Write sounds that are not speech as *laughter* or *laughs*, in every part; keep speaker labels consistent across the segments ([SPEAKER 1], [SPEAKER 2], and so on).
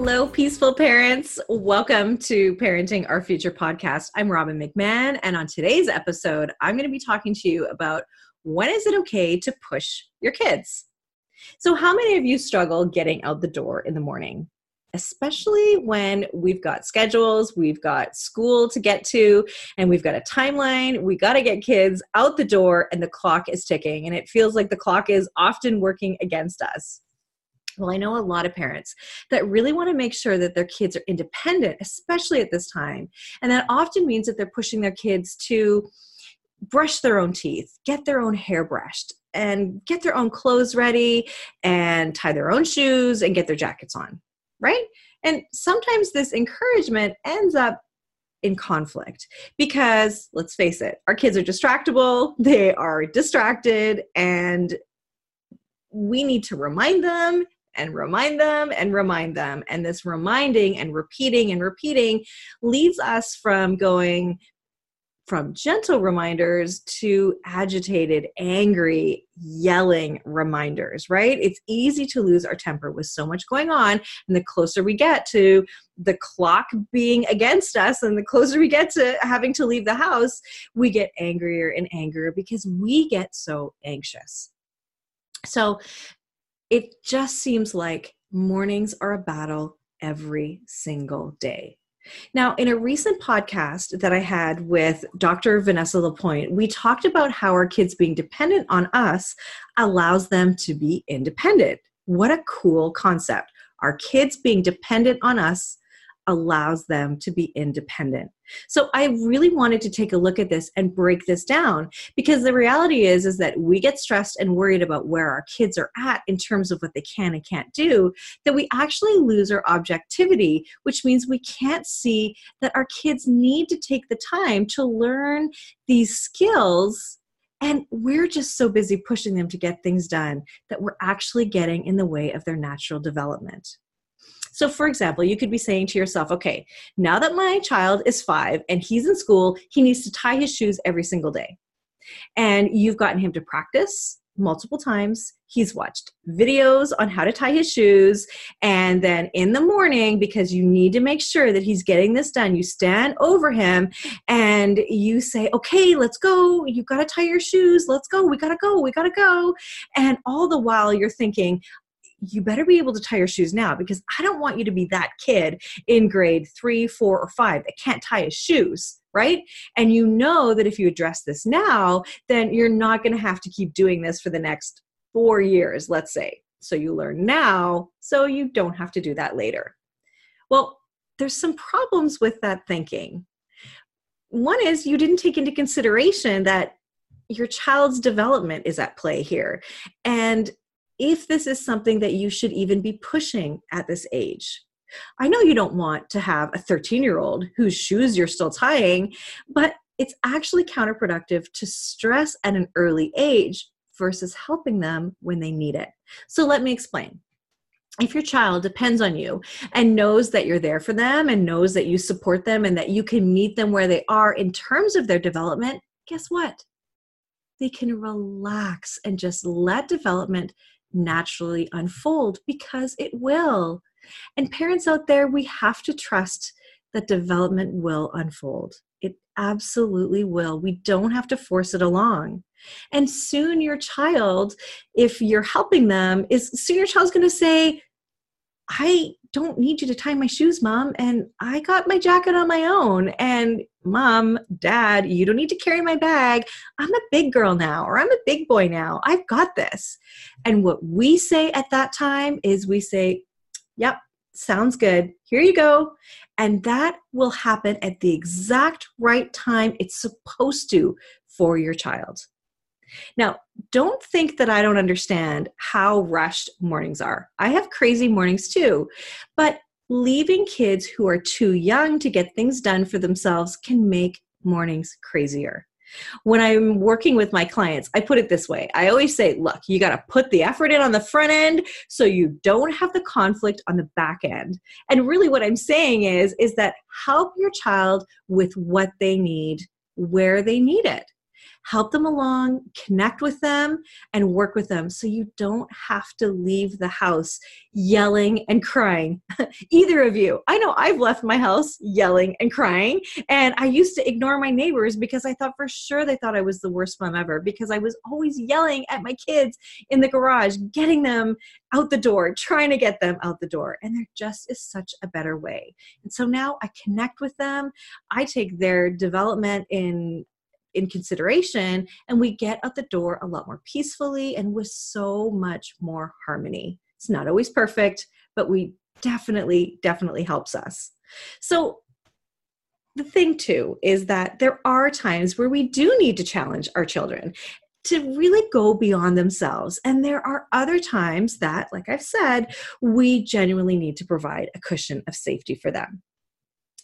[SPEAKER 1] Hello, peaceful parents. Welcome to Parenting Our Future podcast. I'm Robbin McManne, and on today's episode, I'm going to be talking to you about when is it okay to push your kids? So, how many of you struggle getting out the door in the morning? Especially when we've got schedules, we've got school to get to, and we've got a timeline. We got to get kids out the door, and the clock is ticking, and it feels like the clock is often working against us. Well, I know a lot of parents that really want to make sure that their kids are independent, especially at this time. And that often means that they're pushing their kids to brush their own teeth, get their own hair brushed, and get their own clothes ready, and tie their own shoes, and get their jackets on, right? And sometimes this encouragement ends up in conflict because let's face it, our kids are distractible, *laughs* they are distracted, and we need to remind them and remind them and remind them. And this reminding and repeating and repeating leads us from going from gentle reminders to agitated, angry, yelling reminders, right? It's easy to lose our temper with so much going on. And the closer we get to the clock being against us and the closer we get to having to leave the house, we get angrier and angrier because we get so anxious. So it just seems like mornings are a battle every single day. Now, in a recent podcast that I had with Dr. Vanessa Lapointe, we talked about how our kids being dependent on us allows them to be independent. What a cool concept. Our kids being dependent on us allows them to be independent. So I really wanted to take a look at this and break this down because the reality is is that we get stressed and worried about where our kids are at in terms of what they can and can't do that we actually lose our objectivity which means we can't see that our kids need to take the time to learn these skills and we're just so busy pushing them to get things done that we're actually getting in the way of their natural development. So, for example, you could be saying to yourself, okay, now that my child is five and he's in school, he needs to tie his shoes every single day. And you've gotten him to practice multiple times. He's watched videos on how to tie his shoes. And then in the morning, because you need to make sure that he's getting this done, you stand over him and you say, Okay, let's go. You've got to tie your shoes. Let's go. We got to go. We got to go. And all the while, you're thinking, you better be able to tie your shoes now because I don't want you to be that kid in grade three, four, or five that can't tie his shoes, right? And you know that if you address this now, then you're not going to have to keep doing this for the next four years, let's say. So you learn now, so you don't have to do that later. Well, there's some problems with that thinking. One is you didn't take into consideration that your child's development is at play here. And if this is something that you should even be pushing at this age. I know you don't want to have a 13 year old whose shoes you're still tying, but it's actually counterproductive to stress at an early age versus helping them when they need it. So let me explain. If your child depends on you and knows that you're there for them and knows that you support them and that you can meet them where they are in terms of their development, guess what? They can relax and just let development naturally unfold because it will. And parents out there, we have to trust that development will unfold. It absolutely will. We don't have to force it along. And soon your child, if you're helping them, is soon your child's going to say, I don't need you to tie my shoes, mom. And I got my jacket on my own. And mom, dad, you don't need to carry my bag. I'm a big girl now, or I'm a big boy now. I've got this. And what we say at that time is we say, yep, sounds good. Here you go. And that will happen at the exact right time it's supposed to for your child. Now, don't think that I don't understand how rushed mornings are. I have crazy mornings too, but leaving kids who are too young to get things done for themselves can make mornings crazier. When I'm working with my clients, I put it this way I always say, look, you got to put the effort in on the front end so you don't have the conflict on the back end. And really, what I'm saying is, is that help your child with what they need where they need it help them along, connect with them, and work with them so you don't have to leave the house yelling and crying. *laughs* Either of you. I know I've left my house yelling and crying, and I used to ignore my neighbors because I thought for sure they thought I was the worst mom ever because I was always yelling at my kids in the garage, getting them out the door, trying to get them out the door. And there just is such a better way. And so now I connect with them. I take their development in in consideration and we get out the door a lot more peacefully and with so much more harmony it's not always perfect but we definitely definitely helps us so the thing too is that there are times where we do need to challenge our children to really go beyond themselves. And there are other times that, like I've said, we genuinely need to provide a cushion of safety for them.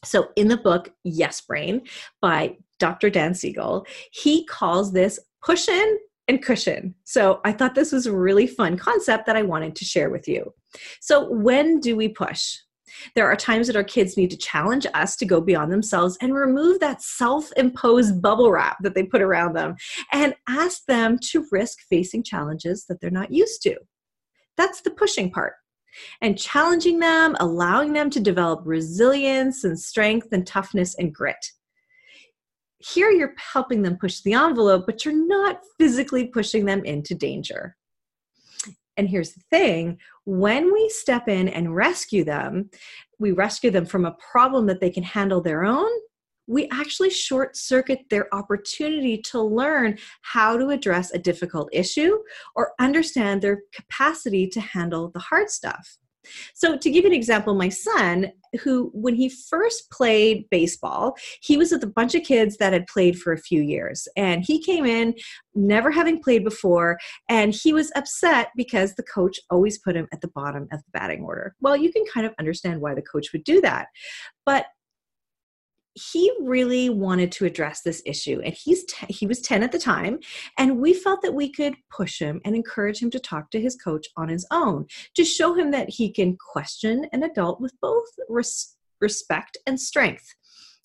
[SPEAKER 1] So, in the book Yes Brain by Dr. Dan Siegel, he calls this push in and cushion. So, I thought this was a really fun concept that I wanted to share with you. So, when do we push? There are times that our kids need to challenge us to go beyond themselves and remove that self imposed bubble wrap that they put around them and ask them to risk facing challenges that they're not used to. That's the pushing part and challenging them, allowing them to develop resilience and strength and toughness and grit. Here you're helping them push the envelope, but you're not physically pushing them into danger. And here's the thing when we step in and rescue them, we rescue them from a problem that they can handle their own we actually short circuit their opportunity to learn how to address a difficult issue or understand their capacity to handle the hard stuff. So, to give you an example, my son, who, when he first played baseball, he was with a bunch of kids that had played for a few years. And he came in never having played before, and he was upset because the coach always put him at the bottom of the batting order. Well, you can kind of understand why the coach would do that. But he really wanted to address this issue and he's t- he was 10 at the time and we felt that we could push him and encourage him to talk to his coach on his own to show him that he can question an adult with both res- respect and strength.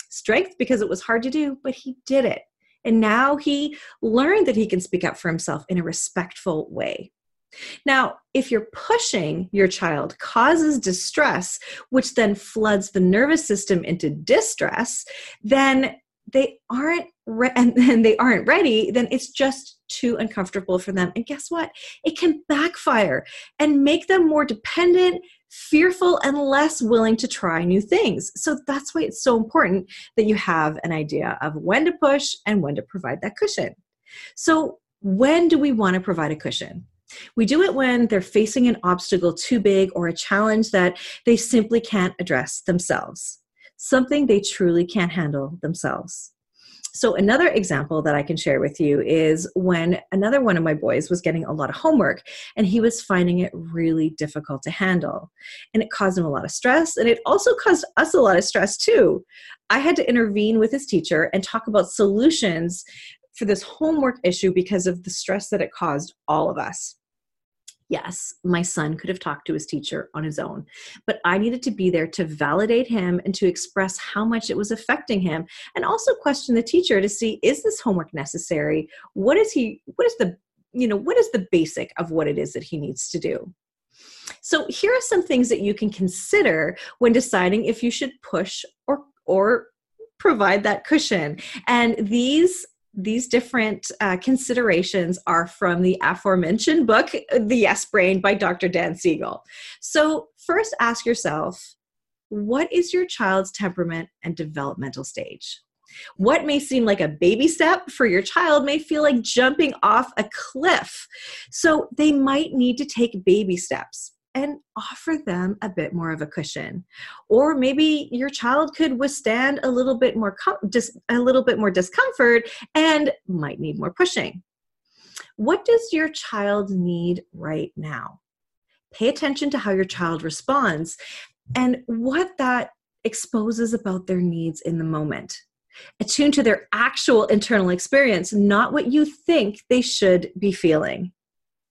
[SPEAKER 1] Strength because it was hard to do but he did it. And now he learned that he can speak up for himself in a respectful way now, if you're pushing your child causes distress, which then floods the nervous system into distress, then they aren't re- *laughs* and then they aren't ready, then it's just too uncomfortable for them. And guess what? It can backfire and make them more dependent, fearful, and less willing to try new things. So that's why it's so important that you have an idea of when to push and when to provide that cushion. So, when do we want to provide a cushion? We do it when they're facing an obstacle too big or a challenge that they simply can't address themselves, something they truly can't handle themselves. So, another example that I can share with you is when another one of my boys was getting a lot of homework and he was finding it really difficult to handle. And it caused him a lot of stress, and it also caused us a lot of stress too. I had to intervene with his teacher and talk about solutions for this homework issue because of the stress that it caused all of us yes, my son could have talked to his teacher on his own, but I needed to be there to validate him and to express how much it was affecting him and also question the teacher to see is this homework necessary? What is he what is the you know, what is the basic of what it is that he needs to do? So here are some things that you can consider when deciding if you should push or or provide that cushion. And these these different uh, considerations are from the aforementioned book, The Yes Brain by Dr. Dan Siegel. So, first ask yourself what is your child's temperament and developmental stage? What may seem like a baby step for your child may feel like jumping off a cliff. So, they might need to take baby steps and offer them a bit more of a cushion. Or maybe your child could withstand a little bit more com- just a little bit more discomfort and might need more pushing. What does your child need right now? Pay attention to how your child responds and what that exposes about their needs in the moment. Attune to their actual internal experience, not what you think they should be feeling.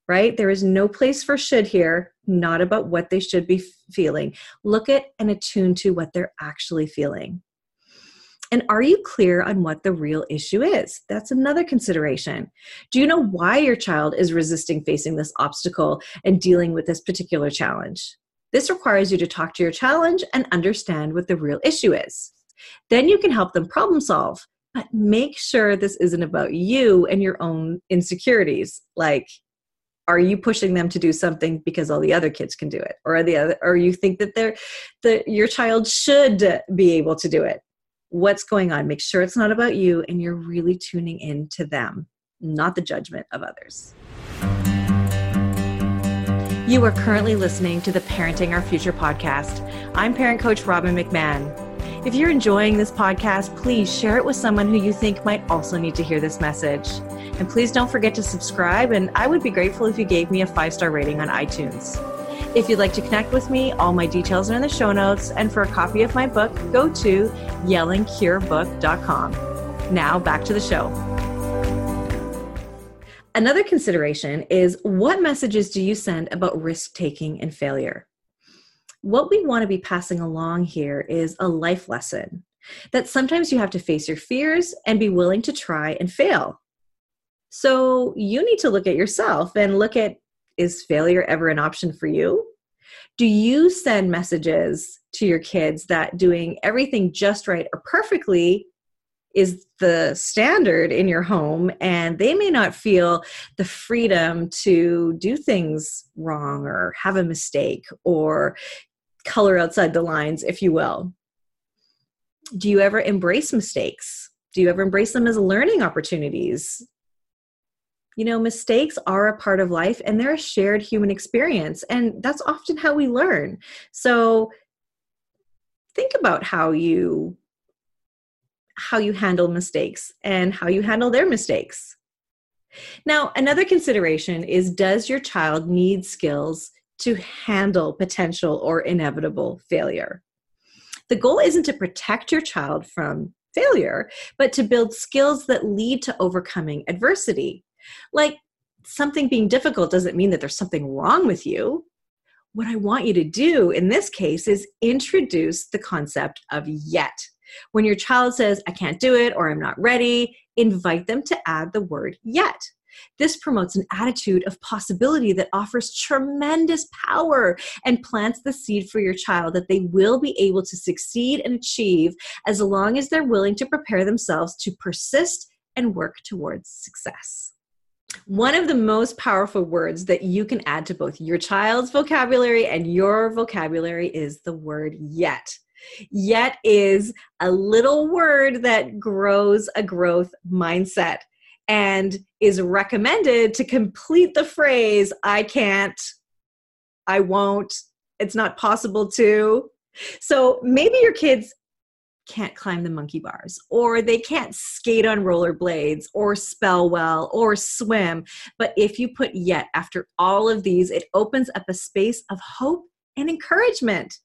[SPEAKER 1] Right? There is no place for should here, not about what they should be feeling. Look at and attune to what they're actually feeling. And are you clear on what the real issue is? That's another consideration. Do you know why your child is resisting facing this obstacle and dealing with this particular challenge? This requires you to talk to your challenge and understand what the real issue is. Then you can help them problem solve, but make sure this isn't about you and your own insecurities. Like, are you pushing them to do something because all the other kids can do it or the other or you think that they're that your child should be able to do it what's going on make sure it's not about you and you're really tuning in to them not the judgment of others you are currently listening to the Parenting Our Future podcast. I'm parent coach Robbin McManne. If you're enjoying this podcast, please share it with someone who you think might also need to hear this message. And please don't forget to subscribe, and I would be grateful if you gave me a five star rating on iTunes. If you'd like to connect with me, all my details are in the show notes. And for a copy of my book, go to yellingcurebook.com. Now back to the show. Another consideration is what messages do you send about risk taking and failure? What we want to be passing along here is a life lesson that sometimes you have to face your fears and be willing to try and fail. So you need to look at yourself and look at is failure ever an option for you? Do you send messages to your kids that doing everything just right or perfectly is the standard in your home and they may not feel the freedom to do things wrong or have a mistake or color outside the lines if you will. Do you ever embrace mistakes? Do you ever embrace them as learning opportunities? You know mistakes are a part of life and they're a shared human experience and that's often how we learn. So think about how you how you handle mistakes and how you handle their mistakes. Now, another consideration is does your child need skills to handle potential or inevitable failure? The goal isn't to protect your child from failure, but to build skills that lead to overcoming adversity. Like something being difficult doesn't mean that there's something wrong with you. What I want you to do in this case is introduce the concept of yet when your child says, I can't do it or I'm not ready, invite them to add the word yet. This promotes an attitude of possibility that offers tremendous power and plants the seed for your child that they will be able to succeed and achieve as long as they're willing to prepare themselves to persist and work towards success. One of the most powerful words that you can add to both your child's vocabulary and your vocabulary is the word yet. Yet is a little word that grows a growth mindset and is recommended to complete the phrase I can't, I won't, it's not possible to. So maybe your kids can't climb the monkey bars or they can't skate on rollerblades or spell well or swim. But if you put yet after all of these, it opens up a space of hope and encouragement.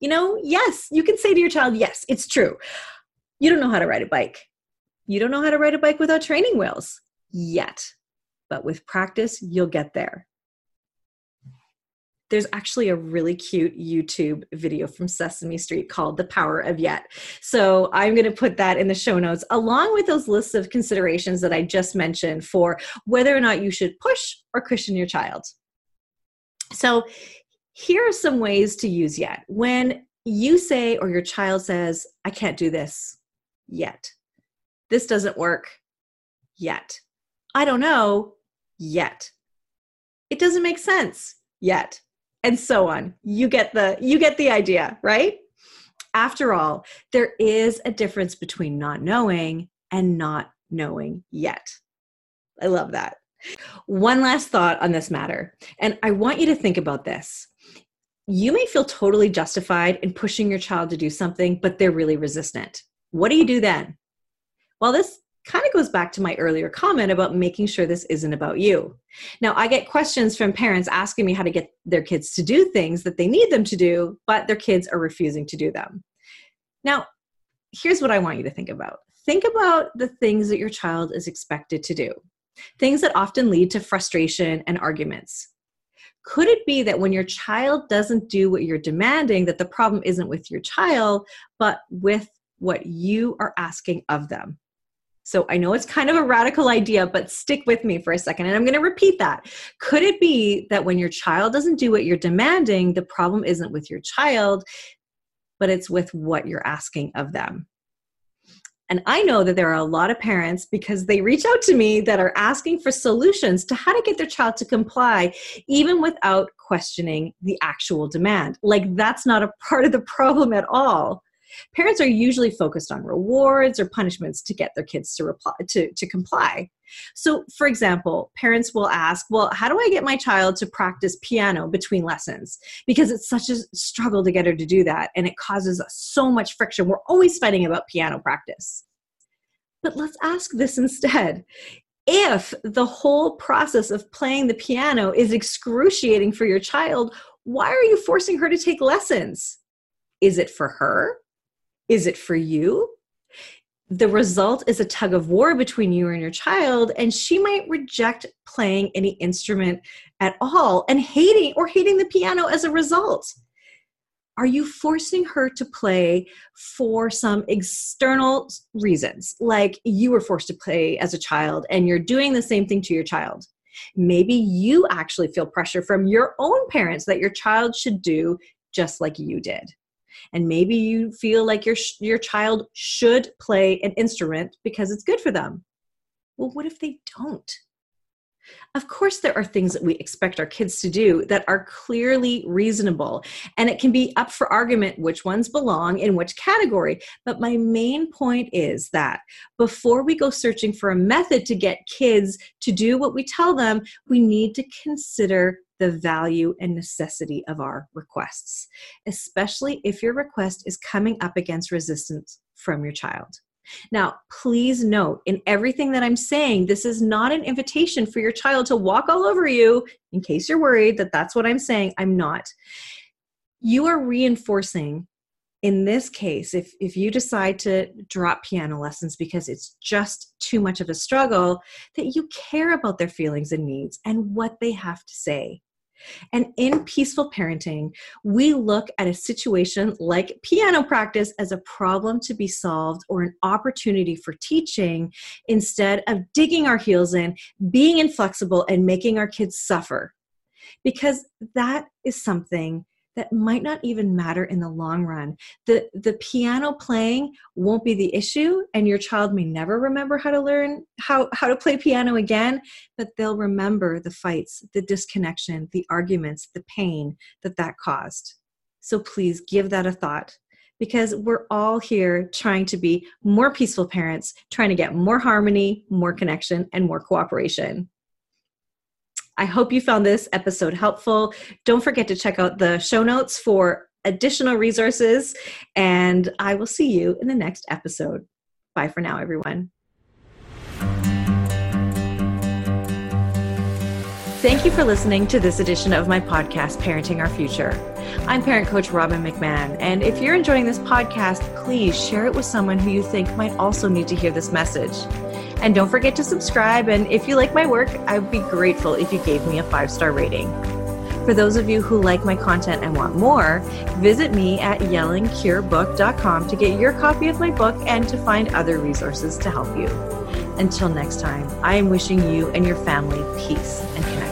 [SPEAKER 1] You know, yes, you can say to your child, yes, it's true. You don't know how to ride a bike. You don't know how to ride a bike without training wheels yet. But with practice, you'll get there. There's actually a really cute YouTube video from Sesame Street called The Power of Yet. So I'm going to put that in the show notes along with those lists of considerations that I just mentioned for whether or not you should push or cushion your child. So here are some ways to use yet. When you say, or your child says, I can't do this yet, this doesn't work yet, I don't know yet, it doesn't make sense yet, and so on. You get the you get the idea, right? After all, there is a difference between not knowing and not knowing yet. I love that. One last thought on this matter, and I want you to think about this you may feel totally justified in pushing your child to do something, but they're really resistant. What do you do then? Well, this kind of goes back to my earlier comment about making sure this isn't about you. Now, I get questions from parents asking me how to get their kids to do things that they need them to do, but their kids are refusing to do them. Now, here's what I want you to think about think about the things that your child is expected to do, things that often lead to frustration and arguments. Could it be that when your child doesn't do what you're demanding, that the problem isn't with your child, but with what you are asking of them? So I know it's kind of a radical idea, but stick with me for a second. And I'm going to repeat that. Could it be that when your child doesn't do what you're demanding, the problem isn't with your child, but it's with what you're asking of them? And I know that there are a lot of parents because they reach out to me that are asking for solutions to how to get their child to comply, even without questioning the actual demand. Like, that's not a part of the problem at all parents are usually focused on rewards or punishments to get their kids to reply to, to comply. So for example parents will ask well how do i get my child to practice piano between lessons? Because it's such a struggle to get her to do that and it causes so much friction. We're always fighting about piano practice. But let's ask this instead. If the whole process of playing the piano is excruciating for your child why are you forcing her to take lessons? Is it for her is it for you? The result is a tug of war between you and your child, and she might reject playing any instrument at all and hating or hating the piano as a result. Are you forcing her to play for some external reasons, like you were forced to play as a child and you're doing the same thing to your child? Maybe you actually feel pressure from your own parents that your child should do just like you did and maybe you feel like your your child should play an instrument because it's good for them well what if they don't of course, there are things that we expect our kids to do that are clearly reasonable, and it can be up for argument which ones belong in which category. But my main point is that before we go searching for a method to get kids to do what we tell them, we need to consider the value and necessity of our requests, especially if your request is coming up against resistance from your child. Now, please note in everything that I'm saying, this is not an invitation for your child to walk all over you, in case you're worried that that's what I'm saying. I'm not. You are reinforcing in this case, if, if you decide to drop piano lessons because it's just too much of a struggle, that you care about their feelings and needs and what they have to say. And in peaceful parenting, we look at a situation like piano practice as a problem to be solved or an opportunity for teaching instead of digging our heels in, being inflexible, and making our kids suffer. Because that is something that might not even matter in the long run. The the piano playing won't be the issue and your child may never remember how to learn how how to play piano again, but they'll remember the fights, the disconnection, the arguments, the pain that that caused. So please give that a thought because we're all here trying to be more peaceful parents, trying to get more harmony, more connection and more cooperation. I hope you found this episode helpful. Don't forget to check out the show notes for additional resources, and I will see you in the next episode. Bye for now, everyone. Thank you for listening to this edition of my podcast, Parenting Our Future. I'm parent coach Robbin McManne, and if you're enjoying this podcast, please share it with someone who you think might also need to hear this message. And don't forget to subscribe. And if you like my work, I would be grateful if you gave me a five star rating. For those of you who like my content and want more, visit me at yellingcurebook.com to get your copy of my book and to find other resources to help you. Until next time, I am wishing you and your family peace and connection.